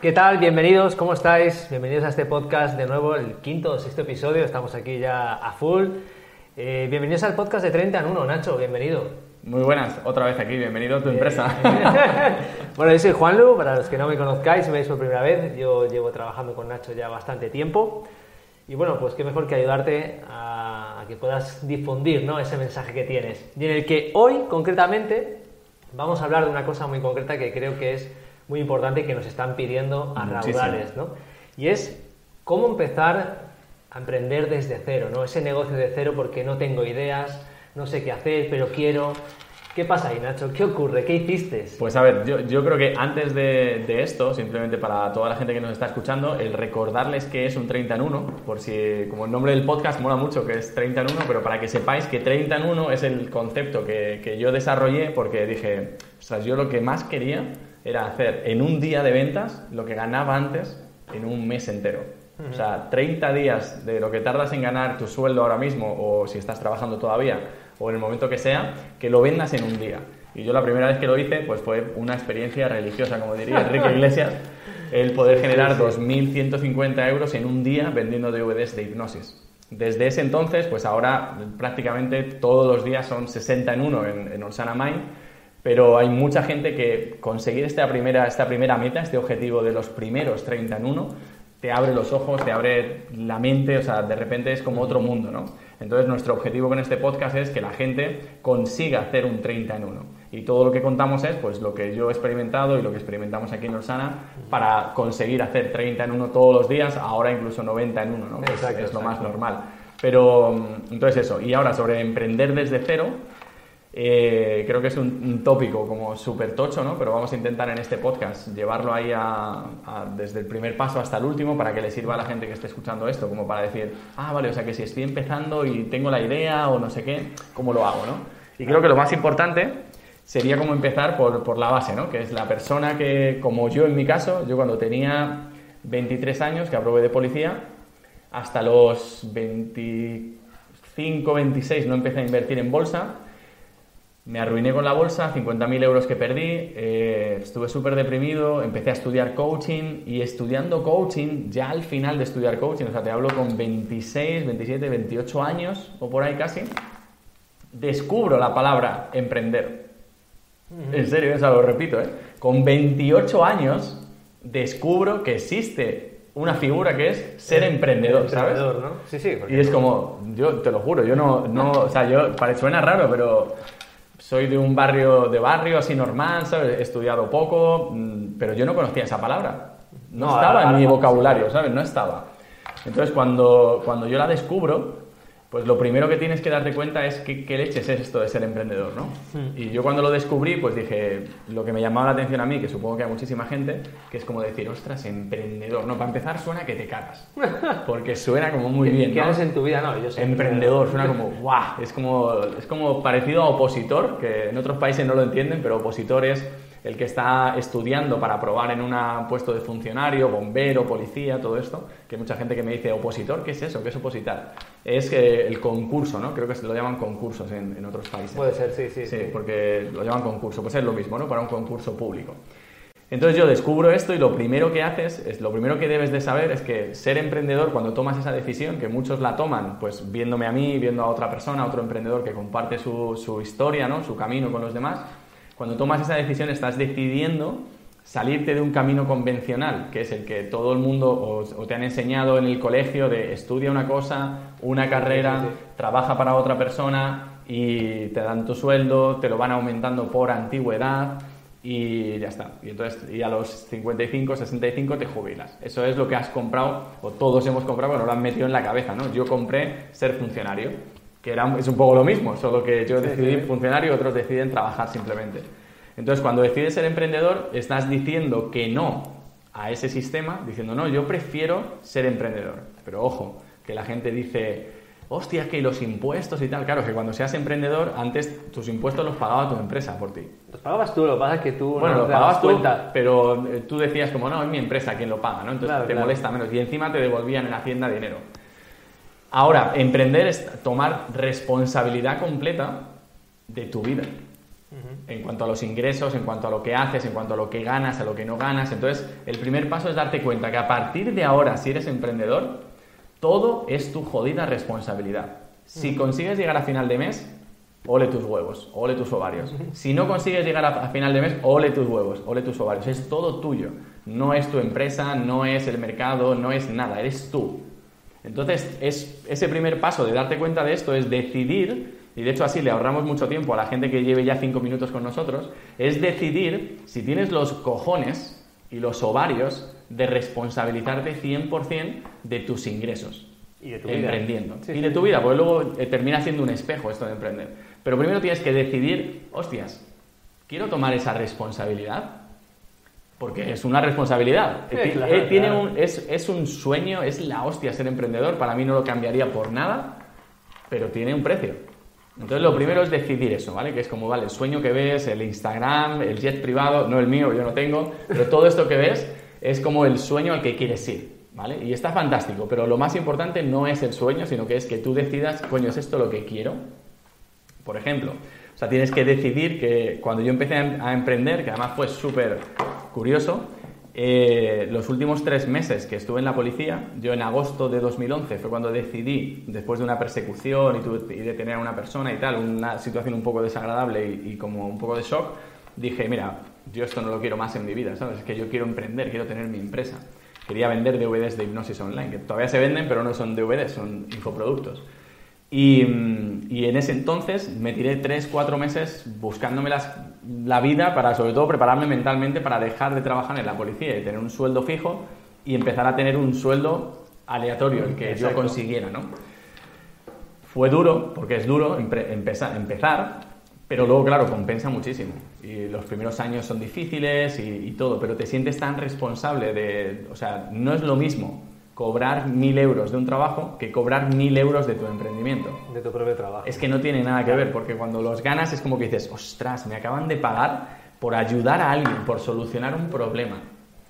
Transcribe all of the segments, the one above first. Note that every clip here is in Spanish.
¿Qué tal? Bienvenidos, ¿cómo estáis? Bienvenidos a este podcast de nuevo, el quinto o sexto episodio, estamos aquí ya a full. Eh, bienvenidos al podcast de 30 en 1, Nacho, bienvenido. Muy buenas, otra vez aquí, bienvenido a tu empresa. bueno, yo soy Juanlu, para los que no me conozcáis, me veis por primera vez, yo llevo trabajando con Nacho ya bastante tiempo. Y bueno, pues qué mejor que ayudarte a, a que puedas difundir ¿no? ese mensaje que tienes. Y en el que hoy, concretamente, vamos a hablar de una cosa muy concreta que creo que es muy importante que nos están pidiendo a raudales, ¿no? Y es cómo empezar a emprender desde cero, ¿no? Ese negocio de cero porque no tengo ideas, no sé qué hacer, pero quiero. ¿Qué pasa ahí, Nacho? ¿Qué ocurre? ¿Qué hiciste? Pues a ver, yo, yo creo que antes de, de, esto, simplemente para toda la gente que nos está escuchando, el recordarles que es un 30 en 1, por si, como el nombre del podcast mola mucho que es 30 en 1, pero para que sepáis que 30 en 1 es el concepto que, que yo desarrollé porque dije, o sea, yo lo que más quería era hacer en un día de ventas lo que ganaba antes en un mes entero. O sea, 30 días de lo que tardas en ganar tu sueldo ahora mismo, o si estás trabajando todavía, o en el momento que sea, que lo vendas en un día. Y yo la primera vez que lo hice, pues fue una experiencia religiosa, como diría Enrique Iglesias, el poder generar 2.150 euros en un día vendiendo DVDs de hipnosis. Desde ese entonces, pues ahora prácticamente todos los días son 60 en uno en, en Orsana Mind pero hay mucha gente que conseguir esta primera, esta primera meta, este objetivo de los primeros 30 en uno, te abre los ojos, te abre la mente, o sea, de repente es como otro mundo, ¿no? Entonces nuestro objetivo con este podcast es que la gente consiga hacer un 30 en uno. Y todo lo que contamos es pues lo que yo he experimentado y lo que experimentamos aquí en Orsana para conseguir hacer 30 en uno todos los días, ahora incluso 90 en uno, ¿no? Exacto, es lo más normal. Pero entonces eso, y ahora sobre emprender desde cero, eh, creo que es un, un tópico como súper tocho, ¿no? Pero vamos a intentar en este podcast llevarlo ahí a, a, desde el primer paso hasta el último para que le sirva a la gente que esté escuchando esto, como para decir, ah, vale, o sea que si estoy empezando y tengo la idea o no sé qué, ¿cómo lo hago, no? Y creo que lo más importante sería como empezar por, por la base, ¿no? Que es la persona que, como yo en mi caso, yo cuando tenía 23 años, que aprobé de policía, hasta los 25, 26 no empecé a invertir en bolsa, me arruiné con la bolsa, 50.000 euros que perdí, eh, estuve súper deprimido, empecé a estudiar coaching y estudiando coaching, ya al final de estudiar coaching, o sea, te hablo con 26, 27, 28 años o por ahí casi, descubro la palabra emprender. En serio, eso lo repito, ¿eh? Con 28 años descubro que existe una figura que es ser emprendedor, ¿sabes? Emprendedor, ¿no? Sí, sí. Y es como, yo te lo juro, yo no, no o sea, yo, suena raro, pero soy de un barrio de barrio así normal, ¿sabes? He estudiado poco, pero yo no conocía esa palabra. No, no estaba en mi vocabulario, ¿sabes? No estaba. Entonces, cuando, cuando yo la descubro, pues lo primero que tienes que darte cuenta es qué, qué leches es esto de ser emprendedor, ¿no? Hmm. Y yo cuando lo descubrí, pues dije, lo que me llamaba la atención a mí, que supongo que a muchísima gente, que es como decir, ostras, emprendedor. No, para empezar suena que te cagas, porque suena como muy bien, ¿Qué ¿no? haces en tu vida? No, yo soy emprendedor, suena como, guau, es como, es como parecido a opositor, que en otros países no lo entienden, pero opositor es el que está estudiando para aprobar en un puesto de funcionario, bombero, policía, todo esto, que hay mucha gente que me dice, opositor, ¿qué es eso? ¿Qué es opositar? Es eh, el concurso, ¿no? Creo que se lo llaman concursos en, en, otros países. Puede ser, sí, sí, sí. Sí, porque lo llaman concurso, pues es lo mismo, ¿no? Para un concurso público. Entonces yo descubro esto y lo primero que haces, es, lo primero que debes de saber es que ser emprendedor, cuando tomas esa decisión, que muchos la toman, pues viéndome a mí, viendo a otra persona, a otro emprendedor que comparte su, su historia, ¿no? Su camino con los demás, cuando tomas esa decisión estás decidiendo salirte de un camino convencional, que es el que todo el mundo o, o te han enseñado en el colegio de estudia una cosa, una carrera, trabaja para otra persona y te dan tu sueldo, te lo van aumentando por antigüedad y ya está. Y entonces y a los 55, 65 te jubilas. Eso es lo que has comprado, o todos hemos comprado, pero lo han metido en la cabeza, ¿no? Yo compré ser funcionario que era, es un poco lo mismo, solo que yo decidí funcionario y otros deciden trabajar simplemente. Entonces, cuando decides ser emprendedor, estás diciendo que no a ese sistema, diciendo, no, yo prefiero ser emprendedor. Pero ojo, que la gente dice, hostia, que los impuestos y tal. Claro, que cuando seas emprendedor, antes tus impuestos los pagaba tu empresa por ti. Los pagabas tú, lo que pasa es que tú bueno, no los pagabas tú, cuenta. pero eh, tú decías como, no, es mi empresa quien lo paga, ¿no? Entonces Claro, te claro. molesta menos. Y encima te devolvían en Hacienda dinero. Ahora, emprender es tomar responsabilidad completa de tu vida. en cuanto a los ingresos, en cuanto a lo que haces, en cuanto a lo que ganas, a lo que no ganas. Entonces, el primer paso es darte cuenta que a partir de ahora, si eres emprendedor, todo es tu jodida responsabilidad. Si consigues llegar a final de mes, ole tus huevos, ole tus ovarios. Si no consigues llegar a, final de mes, ole tus huevos, ole tus ovarios. Es todo tuyo. No es tu empresa, no es el mercado, no es nada, eres tú. Entonces, es, ese primer paso de darte cuenta de esto es decidir, y de hecho así le ahorramos mucho tiempo a la gente que lleve ya cinco minutos con nosotros, es decidir si tienes los cojones y los ovarios de responsabilizarte 100% de tus ingresos. Y de tu emprendiendo. y de tu vida, porque luego eh, termina siendo un espejo esto de emprender. Pero primero tienes que decidir, hostias, ¿quiero tomar esa responsabilidad? Porque es una responsabilidad. Eh, eh, tiene Un, es, es un sueño, es la hostia ser emprendedor. Para mí no lo cambiaría por nada, pero tiene un precio. Entonces lo primero es decidir eso, ¿vale? Que es como, vale, el sueño que ves, el Instagram, el jet privado, no el mío, yo no tengo, pero todo esto que ves es como el sueño al que quieres ir, ¿vale? Y está fantástico, pero lo más importante no es el sueño, sino que es que tú decidas, coño, ¿es esto lo que quiero? Por ejemplo, o sea, tienes que decidir que cuando yo empecé a emprender, que además fue súper curioso, eh, los últimos tres meses que estuve en la policía, yo en agosto de 2011 fue cuando decidí, después de una persecución y, de tener a una persona y tal, una situación un poco desagradable y, como un poco de shock, dije, mira, yo esto no lo quiero más en mi vida, ¿sabes? Es que yo quiero emprender, quiero tener mi empresa. Quería vender DVDs de hipnosis online, que todavía se venden, pero no son DVDs, son infoproductos. Y, y, en ese entonces me tiré tres, cuatro meses buscándome las, la vida para, sobre todo, prepararme mentalmente para dejar de trabajar en la policía y tener un sueldo fijo y empezar a tener un sueldo aleatorio, el que yo consiguiera, ¿no? Fue duro, porque es duro empezar, empezar, pero luego, claro, compensa muchísimo. Y los primeros años son difíciles y, y todo, pero te sientes tan responsable de... O sea, no es lo mismo cobrar mil euros de un trabajo que cobrar mil euros de tu emprendimiento. De tu propio trabajo. Es que no tiene nada que ver, porque cuando los ganas es como que dices, ostras, me acaban de pagar por ayudar a alguien, por solucionar un problema.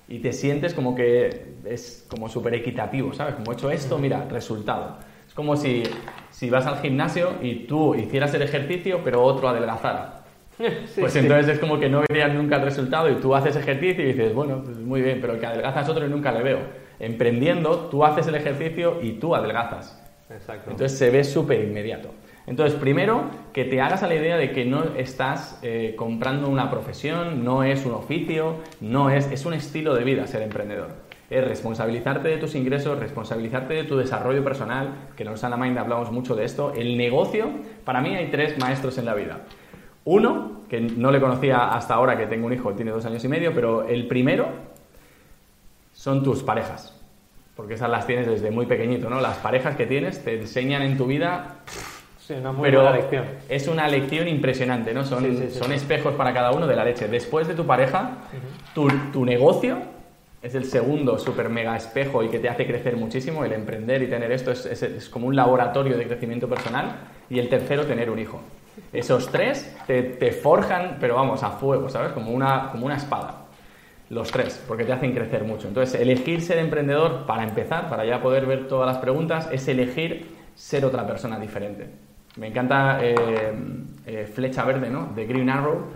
Y te sientes como que es como súper equitativo, ¿sabes? Como he hecho esto, mira, resultado. Es como si, si vas al gimnasio y tú hicieras el ejercicio, pero otro adelgazara. pues entonces es como que no verías nunca el resultado y tú haces ejercicio y dices, bueno, pues muy bien, pero el que adelgazas otro y nunca le veo emprendiendo, tú haces el ejercicio y tú adelgazas. Exacto. Entonces se ve súper inmediato. Entonces, primero, que te hagas a la idea de que no estás eh, comprando una profesión, no es un oficio, no es, es un estilo de vida ser emprendedor. Es responsabilizarte de tus ingresos, responsabilizarte de tu desarrollo personal, que en Osana Mind hablamos mucho de esto. El negocio, para mí hay tres maestros en la vida. Uno, que no le conocía hasta ahora que tengo un hijo, tiene dos años y medio, pero el primero son tus parejas. Porque esas las tienes desde muy pequeñito, ¿no? Las parejas que tienes te enseñan en tu vida. Sí, una muy buena lección. Es una lección impresionante, ¿no? Son, son espejos para cada uno de la leche. Después de tu pareja, tu, tu, negocio es el segundo super mega espejo y que te hace crecer muchísimo. El emprender y tener esto es, es, es como un laboratorio de crecimiento personal. Y el tercero, tener un hijo. Esos tres te, te forjan, pero vamos, a fuego, ¿sabes? Como una, como una espada. Los tres, porque te hacen crecer mucho. Entonces, elegir ser emprendedor, para empezar, para ya poder ver todas las preguntas, es elegir ser otra persona diferente. Me encanta eh, eh, Flecha Verde, ¿no? De Green Arrow,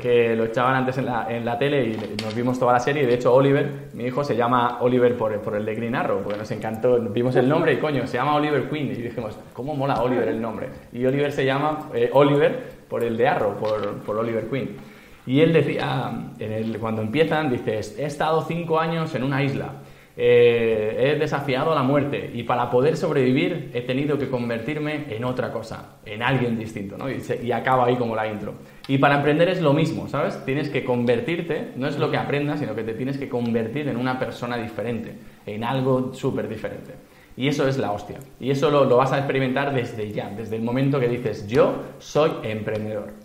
que lo echaban antes en la, en la, tele y nos vimos toda la serie. De hecho, Oliver, mi hijo, se llama Oliver por, por el de Green Arrow, porque nos encantó. Vimos el nombre y coño, se llama Oliver Queen. Y dijimos, ¿cómo mola Oliver el nombre? Y Oliver se llama eh, Oliver por el de Arrow, por, por Oliver Queen. Y él decía, cuando empiezan, dices, he estado cinco años en una isla, eh, he desafiado a la muerte y para poder sobrevivir he tenido que convertirme en otra cosa, en alguien distinto, ¿no? Y, acaba ahí como la intro. Y para emprender es lo mismo, ¿sabes? Tienes que convertirte, no es lo que aprendas, sino que te tienes que convertir en una persona diferente, en algo súper diferente. Y eso es la hostia. Y eso lo vas a experimentar desde ya, desde el momento que dices, yo soy emprendedor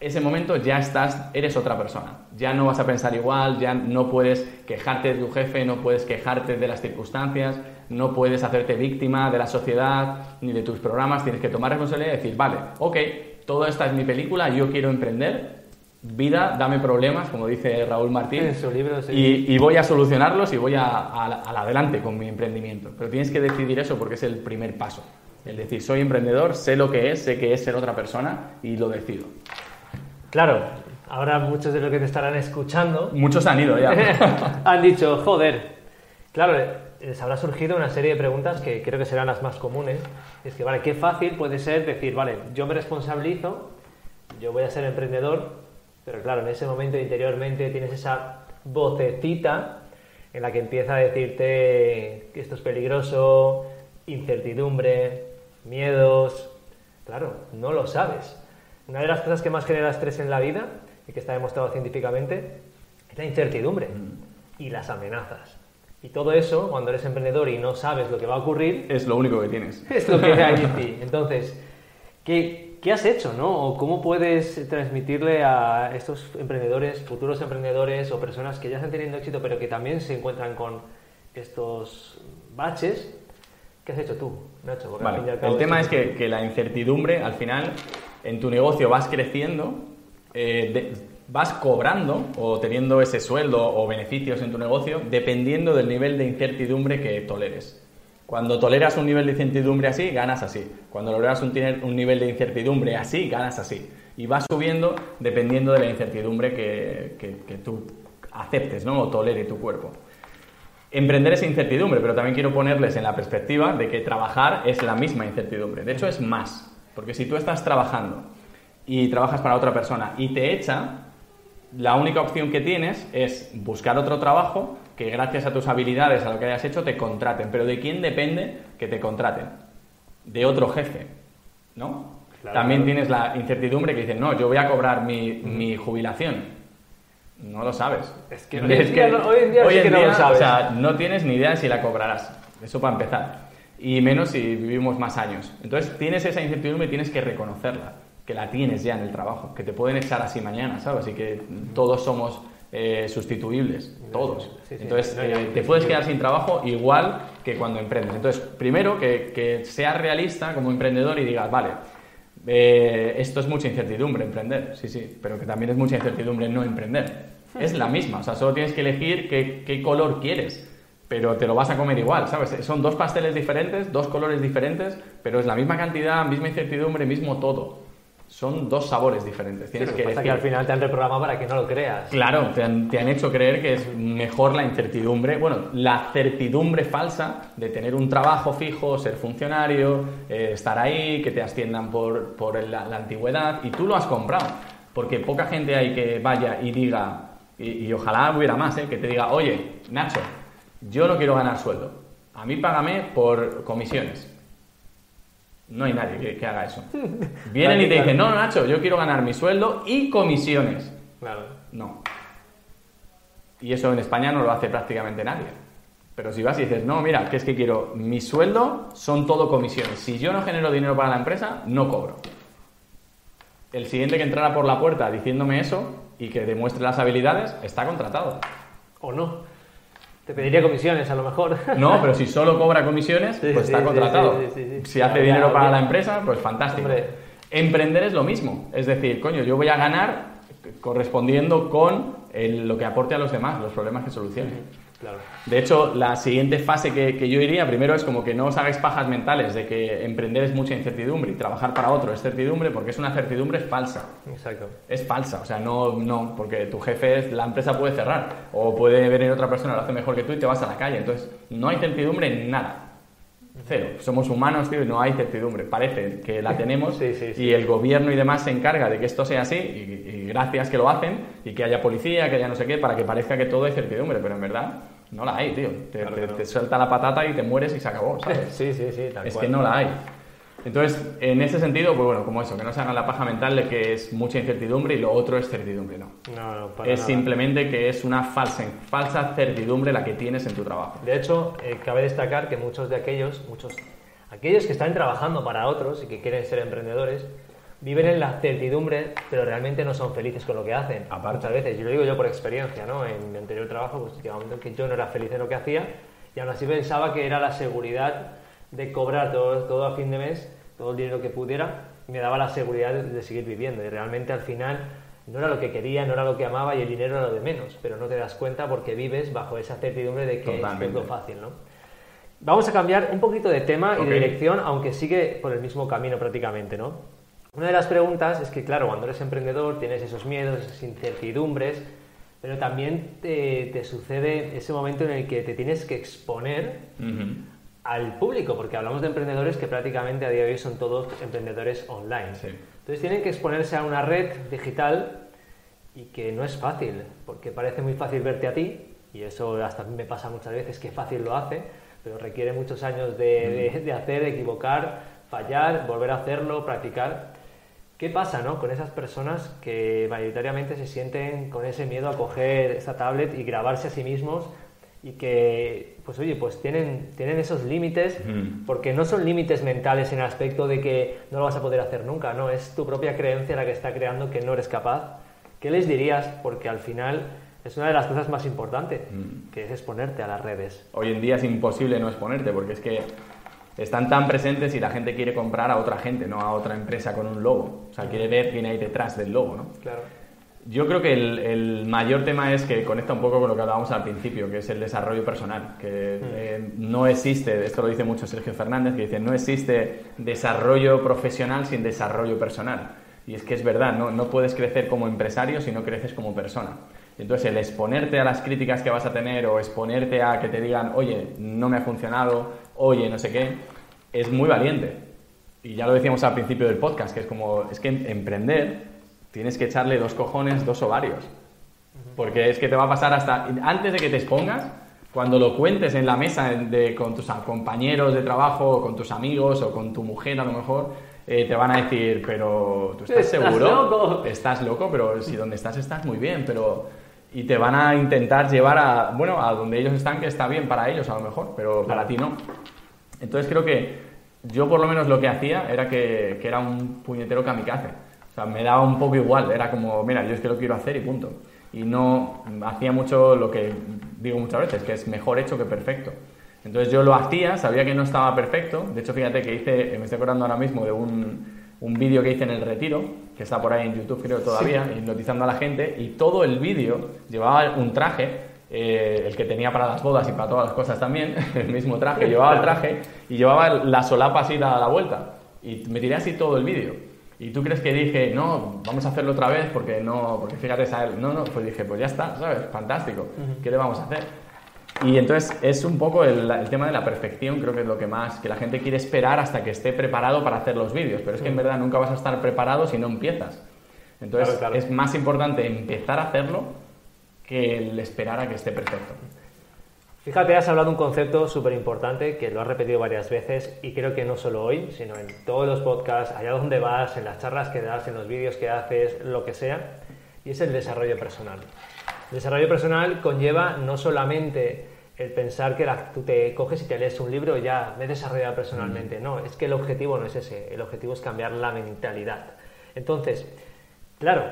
ese momento ya estás, eres otra persona. Ya no vas a pensar igual, ya no puedes quejarte de tu jefe, no puedes quejarte de las circunstancias, no puedes hacerte víctima de la sociedad ni de tus programas. Tienes que tomar responsabilidad y decir, vale, ok, toda esta es mi película, yo quiero emprender, vida, dame problemas, como dice Raúl Martín, y, voy a solucionarlos y voy a, a, adelante con mi emprendimiento. Pero tienes que decidir eso porque es el primer paso. El decir, soy emprendedor, sé lo que es, sé que es ser otra persona y lo decido. Claro, ahora muchos de los que te estarán escuchando Muchos han ido ya. han dicho, joder, claro, les habrá surgido una serie de preguntas que creo que serán las más comunes. Es que, vale, qué fácil puede ser decir, vale, yo me responsabilizo, yo voy a ser emprendedor, pero claro, en ese momento interiormente tienes esa vocecita en la que empieza a decirte que esto es peligroso, incertidumbre, miedos. Claro, no lo sabes. Una de las cosas que más genera estrés en la vida, y que está demostrado científicamente, es la incertidumbre y las amenazas. Y todo eso, cuando eres emprendedor y no sabes lo que va a ocurrir, es lo único que tienes. es lo que hay en ti. Entonces, ¿qué, qué has hecho, no? ¿O cómo puedes transmitirle a estos emprendedores, futuros emprendedores o personas que ya están teniendo éxito, pero que también se encuentran con estos baches? ¿Qué has hecho tú, Nacho? Vale, El tema es que, que la incertidumbre, al final, en tu negocio vas creciendo, eh, vas cobrando o teniendo ese sueldo o beneficios en tu negocio dependiendo del nivel de incertidumbre que toleres. Cuando toleras un nivel de incertidumbre así, ganas así. Cuando logras un, un nivel de incertidumbre así, ganas así. Y vas subiendo dependiendo de la incertidumbre que, que- que tú aceptes ¿no? o tolere tu cuerpo. Emprender es incertidumbre, pero también quiero ponerles en la perspectiva de que trabajar es la misma incertidumbre. De hecho, es más. Porque si tú estás trabajando y trabajas para otra persona y te echa, la única opción que tienes es buscar otro trabajo que gracias a tus habilidades, a lo que hayas hecho, te contraten. Pero ¿de quién depende que te contraten? De otro jefe, ¿no? Claro, También claro. tienes la incertidumbre que dices, no, yo voy a cobrar mi, mi jubilación. No lo sabes. Es que hoy en día no- hoy en día hoy sí en que no lo día, sabes. o sea, no tienes ni idea si la cobrarás. Eso para empezar. Y menos si vivimos más años. Entonces tienes esa incertidumbre y tienes que reconocerla. Que la tienes ya en el trabajo. Que te pueden echar así mañana, ¿sabes? Y que todos somos eh, sustituibles. Todos. Sí, sí. Entonces No eh, te puedes quedar sin trabajo igual que cuando emprendes. Entonces, primero que, que seas realista como emprendedor y digas, vale, eh, esto es mucha incertidumbre emprender, sí, sí, pero que también es mucha incertidumbre no emprender. Es la misma, o sea, solo tienes que elegir qué, qué color quieres, pero te lo vas a comer igual, ¿sabes? Son dos pasteles diferentes, dos colores diferentes, pero es la misma cantidad, misma incertidumbre, mismo todo. Son dos sabores diferentes, Sí, tienes lo que es que al final te han reprogramado para que no lo creas. Claro, te han, te han hecho creer que es mejor la incertidumbre, bueno, la certidumbre falsa de tener un trabajo fijo, ser funcionario, eh, estar ahí, que te asciendan por, por la, la antigüedad, y tú lo has comprado, porque poca gente hay que vaya y diga, y, y ojalá hubiera más, ¿eh? que te diga, oye, Nacho, yo no quiero ganar sueldo, a mí págame por comisiones. No hay nadie que, que haga eso. Vienen y te dicen, no, Nacho, yo quiero ganar mi sueldo y comisiones. Claro. No. Y eso en España no lo hace prácticamente nadie. Pero si vas y dices, no, mira, que es que quiero, mi sueldo son todo comisiones. Si yo no genero dinero para la empresa, no cobro. El siguiente que entrara por la puerta diciéndome eso y que demuestre las habilidades, está contratado. O no. Te pediría comisiones a lo mejor. No, pero si solo cobra comisiones, Sí, pues sí, está contratado. sí. Si hace dinero para la empresa, pues fantástico. Hombre. Emprender es lo mismo. Es decir, coño, yo voy a ganar correspondiendo con el- lo que aporte a los demás, los problemas que solucione. Claro. De hecho, la siguiente fase que, que yo iría, primero es como que no os hagáis pajas mentales de que emprender es mucha incertidumbre y trabajar para otro es certidumbre, porque es una certidumbre falsa. Exacto. Es falsa, o sea, no, no, porque tu jefe, es, la empresa puede cerrar, o puede venir otra persona, lo hace mejor que tú y te vas a la calle. Entonces, no hay certidumbre en nada. Cero. Somos humanos, tío, y no hay certidumbre. Parece que la tenemos Sí, sí, sí. y el gobierno y demás se encarga de que esto sea así y, y gracias que lo hacen y que haya policía, que haya no sé qué, para que parezca que todo es certidumbre, pero en verdad no la hay, tío. Te, Claro te- que no. te suelta la patata y te mueres y se acabó, ¿sabes? Sí, sí, sí, tal es cual. que no la hay. Entonces, en ese sentido, pues bueno, como eso, que no se hagan la paja mental de que es mucha incertidumbre y lo otro es certidumbre, no. No, no, para es nada. simplemente que es una falsa, falsa certidumbre la que tienes en tu trabajo. De hecho, eh, cabe destacar que muchos de aquellos, muchos, aquellos que están trabajando para otros y que quieren ser emprendedores, viven en la certidumbre, pero realmente no son felices con lo que hacen. Aparte. Muchas veces, y lo digo yo por experiencia, ¿no? En mi anterior trabajo, pues llegaba un momento en que yo no era feliz en lo que hacía y aún así pensaba que era la seguridad de cobrar todo, todo a fin de mes, todo el dinero que pudiera, y me daba la seguridad de, de seguir viviendo. Y realmente al final no era lo que quería, no era lo que amaba y el dinero era lo de menos, pero no te das cuenta porque vives bajo esa certidumbre de que Totalmente. es todo fácil, ¿no? Vamos a cambiar un poquito de tema y de dirección, aunque sigue por el mismo camino prácticamente, ¿no? Una de las preguntas es que, claro, cuando eres emprendedor tienes esos miedos, esas incertidumbres, pero también te, sucede ese momento en el que te tienes que exponer al público, porque hablamos de emprendedores que prácticamente a día de hoy son todos emprendedores online. Entonces tienen que exponerse a una red digital y que no es fácil, porque parece muy fácil verte a ti, y eso hasta me pasa muchas veces que fácil lo hace, pero requiere muchos años de, de hacer, equivocar, fallar, volver a hacerlo, practicar. ¿Qué pasa ¿no? con esas personas que mayoritariamente se sienten con ese miedo a coger esa tablet y grabarse a sí mismos y que, pues oye, pues tienen, tienen esos límites, porque no son límites mentales en el aspecto de que no lo vas a poder hacer nunca, no, es tu propia creencia la que está creando que no eres capaz. ¿Qué les dirías? Porque al final es una de las cosas más importantes, que es exponerte a las redes. Hoy en día es imposible no exponerte, porque es que están tan presentes y la gente quiere comprar a otra gente, no a otra empresa con un logo. O sea, quiere ver quién hay detrás del logo, ¿no? Claro. Yo creo que el, mayor tema es que conecta un poco con lo que hablábamos al principio, que es el desarrollo personal, que mm. eh, no existe, esto lo dice mucho Sergio Fernández, que dice, no existe desarrollo profesional sin desarrollo personal. Y es que es verdad, no, no puedes crecer como empresario si no creces como persona. Entonces, el exponerte a las críticas que vas a tener o exponerte a que te digan, oye, no me ha funcionado, oye, no sé qué, es muy valiente. Y ya lo decíamos al principio del podcast, que es como, es que emprender tienes que echarle dos cojones, dos ovarios. Porque es que te va a pasar hasta, antes de que te expongas, cuando lo cuentes en la mesa de, con tus compañeros de trabajo, con tus amigos, o con tu mujer a lo mejor, eh, te van a decir, pero ¿tú estás, seguro? Loco? Estás loco, pero si donde estás estás muy bien, pero y te van a intentar llevar a, bueno, a donde ellos están, que está bien para ellos a lo mejor, pero para ti no. Entonces creo que yo por lo menos lo que hacía era que, que, era un puñetero kamikaze. O sea, me daba un poco igual, era como, mira, yo es que lo quiero hacer y punto. Y no hacía mucho lo que digo muchas veces, que es mejor hecho que perfecto. Entonces yo lo hacía, sabía que no estaba perfecto. De hecho, fíjate que hice, me estoy acordando ahora mismo de un, un vídeo que hice en el retiro, que está por ahí en YouTube creo todavía, hipnotizando a la gente, y todo el vídeo llevaba un traje, eh, el que tenía para las bodas y para todas las cosas también, el mismo traje, llevaba el traje y llevaba la solapa así a la vuelta. Y me tiré así todo el vídeo. ¿Y tú crees que dije, no, vamos a hacerlo otra vez porque no, porque fíjate, no, no, pues dije, pues ya está, ¿sabes? Fantástico, ¿qué le vamos a hacer? Y entonces es un poco el, tema de la perfección, creo que es lo que más, que la gente quiere esperar hasta que esté preparado para hacer los vídeos, pero es que en verdad nunca vas a estar preparado si no empiezas. Entonces es más importante empezar a hacerlo que el esperar a que esté perfecto. Fíjate, has hablado de un concepto súper importante que lo has repetido varias veces y creo que no solo hoy, sino en todos los podcasts, allá donde vas, en las charlas que das, en los vídeos que haces, lo que sea, y es el desarrollo personal. El desarrollo personal conlleva no solamente el pensar que tú te coges y te lees un libro y ya me he desarrollado personalmente. Mm. No, es que el objetivo no es ese, el objetivo es cambiar la mentalidad. Entonces, claro,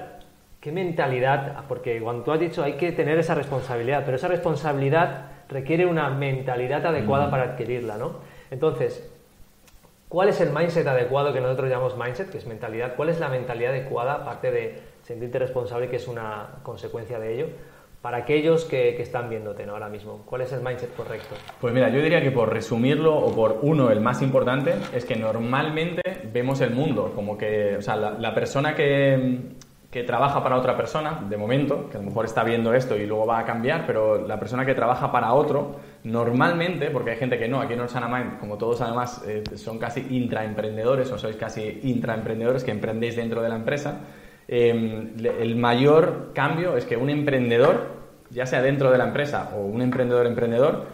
¿qué mentalidad? Porque cuando tú has dicho hay que tener esa responsabilidad, pero esa responsabilidad requiere una mentalidad adecuada mm. para adquirirla, ¿no? Entonces, ¿cuál es el mindset adecuado que nosotros llamamos mindset, que es mentalidad? ¿Cuál es la mentalidad adecuada, aparte de sentirte responsable, que es una consecuencia de ello. Para aquellos que, están viéndote ahora mismo, ¿cuál es el mindset correcto? Pues mira, yo diría que por resumirlo, o por uno, el más importante, es que normalmente vemos el mundo como que, o sea, la, persona que, que trabaja para otra persona, de momento, que a lo mejor está viendo esto y luego va a cambiar, pero la persona que trabaja para otro, normalmente, porque hay gente que no, aquí en Orsana como todos además eh, son casi intraemprendedores o sois casi intraemprendedores que emprendéis dentro de la empresa, Em, el mayor cambio es que un emprendedor, ya sea dentro de la empresa o un emprendedor emprendedor,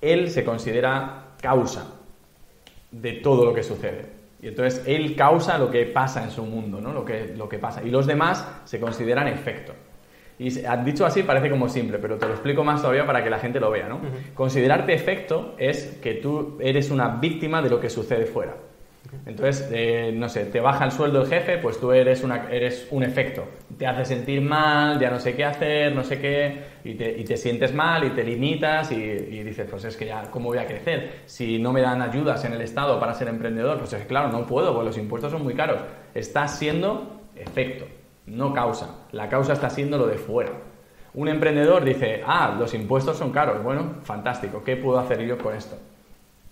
él se considera causa de todo lo que sucede. Y entonces él causa lo que pasa en su mundo, ¿no? lo, que, lo que pasa. Y los demás se consideran efecto. Y dicho así parece como simple, pero te lo explico más todavía para que la gente lo vea. ¿no? Considerarte efecto es que tú eres una víctima de lo que sucede fuera. Entonces, eh, no sé, te baja el sueldo el jefe, pues tú eres, un efecto. Te hace sentir mal, ya no sé qué hacer, no sé qué, y te, y te sientes mal y te limitas y, dices, pues es que ya, ¿cómo voy a crecer? Si no me dan ayudas en el Estado para ser emprendedor, pues es claro, no puedo, porque los impuestos son muy caros. Estás siendo efecto, no causa. La causa está siendo lo de fuera. Un emprendedor dice, ah, los impuestos son caros. Bueno, fantástico, ¿qué puedo hacer yo con esto?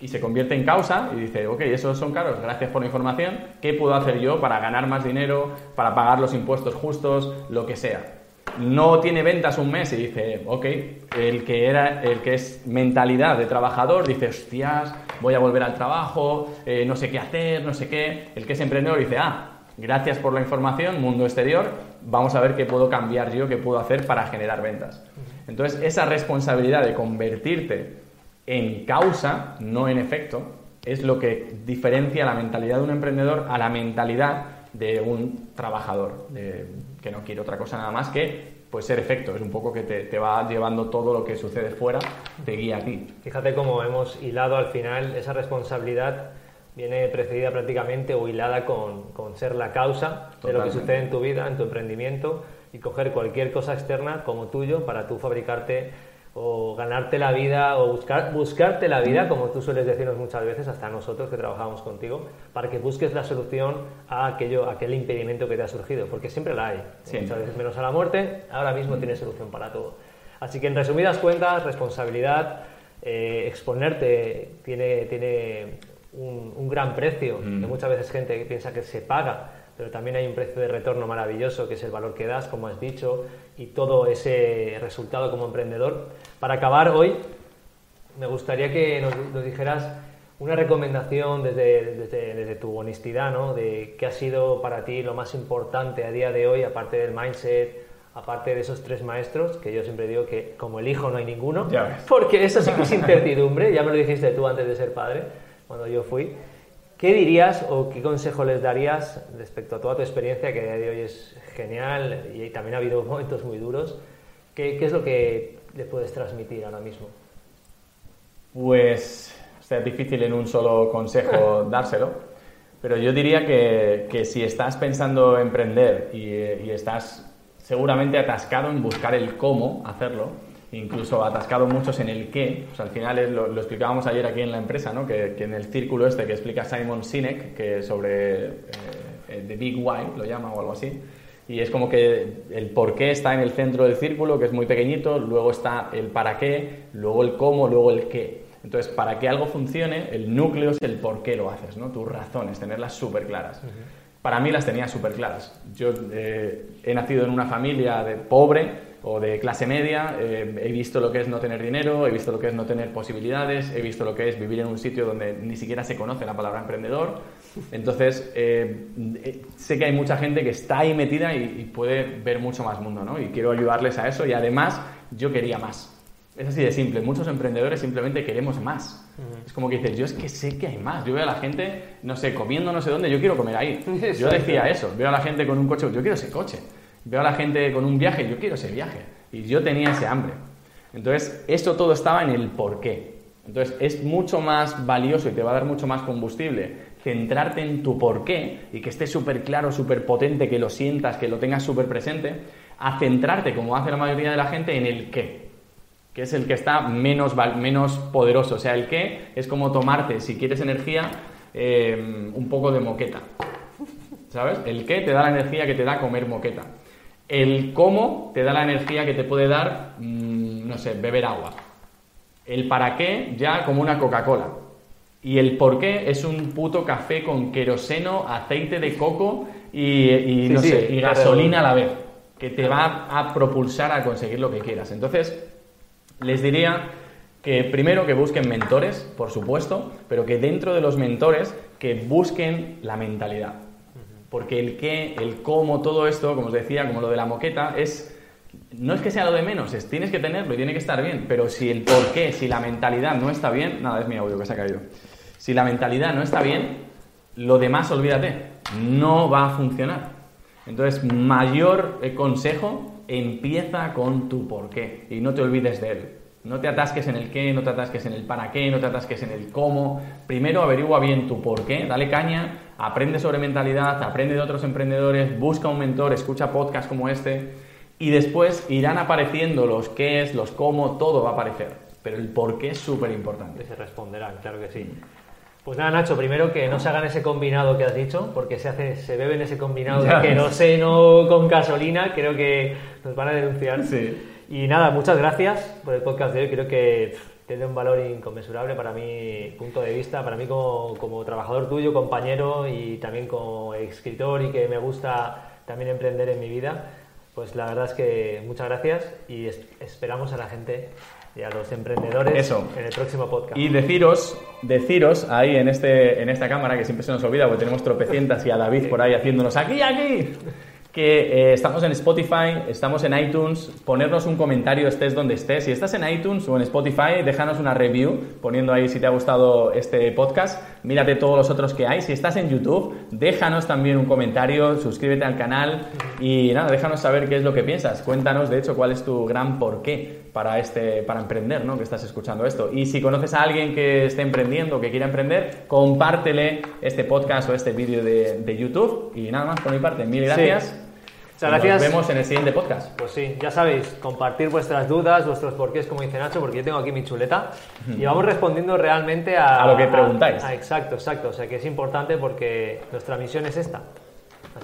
Y se convierte en causa y dice, ok, esos son caros, gracias por la información, ¿qué puedo hacer yo para ganar más dinero, para pagar los impuestos justos, lo que sea? No tiene ventas un mes y dice, ok, el que, era, el que es mentalidad de trabajador dice, hostias, voy a volver al trabajo, eh, no sé qué hacer, no sé qué. El que es emprendedor dice, ah, gracias por la información, mundo exterior, vamos a ver qué puedo cambiar yo, qué puedo hacer para generar ventas. Entonces, esa responsabilidad de convertirte en causa, no en efecto, es lo que diferencia la mentalidad de un emprendedor a la mentalidad de un trabajador, que no quiere otra cosa nada más que pues ser efecto, es un poco que te, va llevando todo lo que sucede fuera, te guía a ti. Fíjate cómo hemos hilado al final. Esa responsabilidad viene precedida prácticamente o hilada con, con ser la causa de lo que sucede en tu vida, en tu emprendimiento y coger cualquier cosa externa como tuyo para tú fabricarte o ganarte la vida o buscar, buscarte la vida, como tú sueles decirnos muchas veces, hasta nosotros que trabajamos contigo, para que busques la solución a aquello, aquel impedimento que te ha surgido, porque siempre la hay. Muchas veces menos a la muerte, ahora mismo tienes solución para todo. Así que en resumidas cuentas, responsabilidad, eh, exponerte tiene, tiene un, gran precio, que muchas veces gente piensa que se paga pero también hay un precio de retorno maravilloso, que es el valor que das, como has dicho, y todo ese resultado como emprendedor. Para acabar hoy, me gustaría que nos, dijeras una recomendación desde, desde, tu honestidad, ¿no? De qué ha sido para ti lo más importante a día de hoy, aparte del mindset, aparte de esos tres maestros, que yo siempre digo que como el hijo no hay ninguno, porque eso sí que es incertidumbre, ya me lo dijiste tú antes de ser padre, cuando yo fui. ¿Qué dirías o qué consejo les darías respecto a toda tu experiencia, que a día de hoy es genial y también ha habido momentos muy duros? ¿Qué, es lo que le puedes transmitir ahora mismo? Pues es difícil en un solo consejo dárselo, pero yo diría que, si estás pensando emprender y, y estás seguramente atascado en buscar el cómo hacerlo, incluso atascado muchos en el qué. al final lo, explicábamos ayer aquí en la empresa, ¿no? que, en el círculo este que explica Simon Sinek, que sobre eh, The Big Why, lo llama o algo así, y es como que el por qué está en el centro del círculo, que es muy pequeñito, luego está el para qué, luego el cómo, luego el qué. Entonces, para que algo funcione, el núcleo es el por qué lo haces, ¿no? tus razones, tenerlas súper claras. Para mí las tenía súper claras. Yo eh, he nacido en una familia de pobre, o de clase media, eh, he visto lo que es no tener dinero, he visto lo que es no tener posibilidades, he visto lo que es vivir en un sitio donde ni siquiera se conoce la palabra emprendedor. Entonces, eh, eh, sé que hay mucha gente que está ahí metida y, puede ver mucho más mundo, ¿no? Y quiero ayudarles a eso y además yo quería más. Es así de simple, muchos emprendedores simplemente queremos más. Es como que dices, yo es que sé que hay más. Yo veo a la gente, no sé, comiendo no sé dónde, yo quiero comer ahí. Yo decía eso, veo a la gente con un coche, yo quiero ese coche. Veo a la gente con un viaje, yo quiero ese viaje. Y yo tenía ese hambre. Entonces, esto todo estaba en el por qué. Entonces, es mucho más valioso y te va a dar mucho más combustible centrarte en tu por qué y que esté súper claro, súper potente, que lo sientas, que lo tengas súper presente, a centrarte, como hace la mayoría de la gente, en el qué, que es el que está menos, menos poderoso. O sea, el qué es como tomarte, si quieres energía, eh, un poco de moqueta. ¿Sabes? El qué te da la energía que te da comer moqueta. El cómo te da la energía que te puede dar, mm, no sé, beber agua. El para qué ya como una Coca-Cola. Y el por qué es un puto café con queroseno, aceite de coco y, no sé, y gasolina a la vez, que te va a propulsar a conseguir lo que quieras. Entonces, les diría que primero que busquen mentores, por supuesto, pero que dentro de los mentores que busquen la mentalidad porque el qué, el cómo, todo esto, como os decía, como lo de la moqueta, es no es que sea lo de menos, es tienes que tenerlo y tiene que estar bien, pero si el por qué, si la mentalidad no está bien, nada, es mi audio que se ha caído. Si la mentalidad no está bien, lo demás olvídate, no va a funcionar. Entonces, mayor consejo, empieza con tu por qué y no te olvides de él. No te atasques en el qué, no te atasques en el para qué, no te atasques en el cómo. Primero averigua bien tu por qué, dale caña, aprende sobre mentalidad, aprende de otros emprendedores, busca un mentor, escucha podcasts como este y después irán apareciendo los qué es, los cómo, todo va a aparecer. Pero el por qué es súper importante. Se responderán, claro que sí. Pues nada, Nacho, primero que no se hagan ese combinado que has dicho, porque se hace, se bebe en ese combinado de que no sé, no con gasolina, creo que nos van a denunciar. Sí. Y nada, muchas gracias por el podcast de hoy. Creo que tiene un valor inconmensurable para mi punto de vista, para mí como, como trabajador tuyo, compañero y también como escritor y que me gusta también emprender en mi vida. Pues la verdad es que muchas gracias y esperamos a la gente y a los emprendedores en el próximo podcast. Y deciros, deciros ahí en, este, en esta cámara, que siempre se nos olvida porque tenemos tropecientas y a David por ahí haciéndonos aquí, aquí que eh, estamos en Spotify, estamos en iTunes, ponernos un comentario estés donde estés. Si estás en iTunes o en Spotify, déjanos una review poniendo ahí si te ha gustado este podcast. Mírate todos los otros que hay. Si estás en YouTube, déjanos también un comentario, suscríbete al canal y nada, déjanos saber qué es lo que piensas. Cuéntanos, de hecho, cuál es tu gran porqué para, este, para emprender, ¿no? Que estás escuchando esto. Y si conoces a alguien que esté emprendiendo, que quiera emprender, compártele este podcast o este vídeo de, YouTube. Y nada más por mi parte, mil gracias gracias. Nos vemos en el siguiente podcast. Pues sí, ya sabéis, compartir vuestras dudas, vuestros porqués, como dice Nacho, porque yo tengo aquí mi chuleta y vamos respondiendo realmente a, a lo que preguntáis. exacto, exacto. O sea que es importante porque nuestra misión es esta.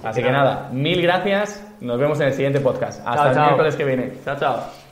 Así, que, nada. mil gracias. Nos vemos en el siguiente podcast. Hasta el miércoles que viene. Chao, chao.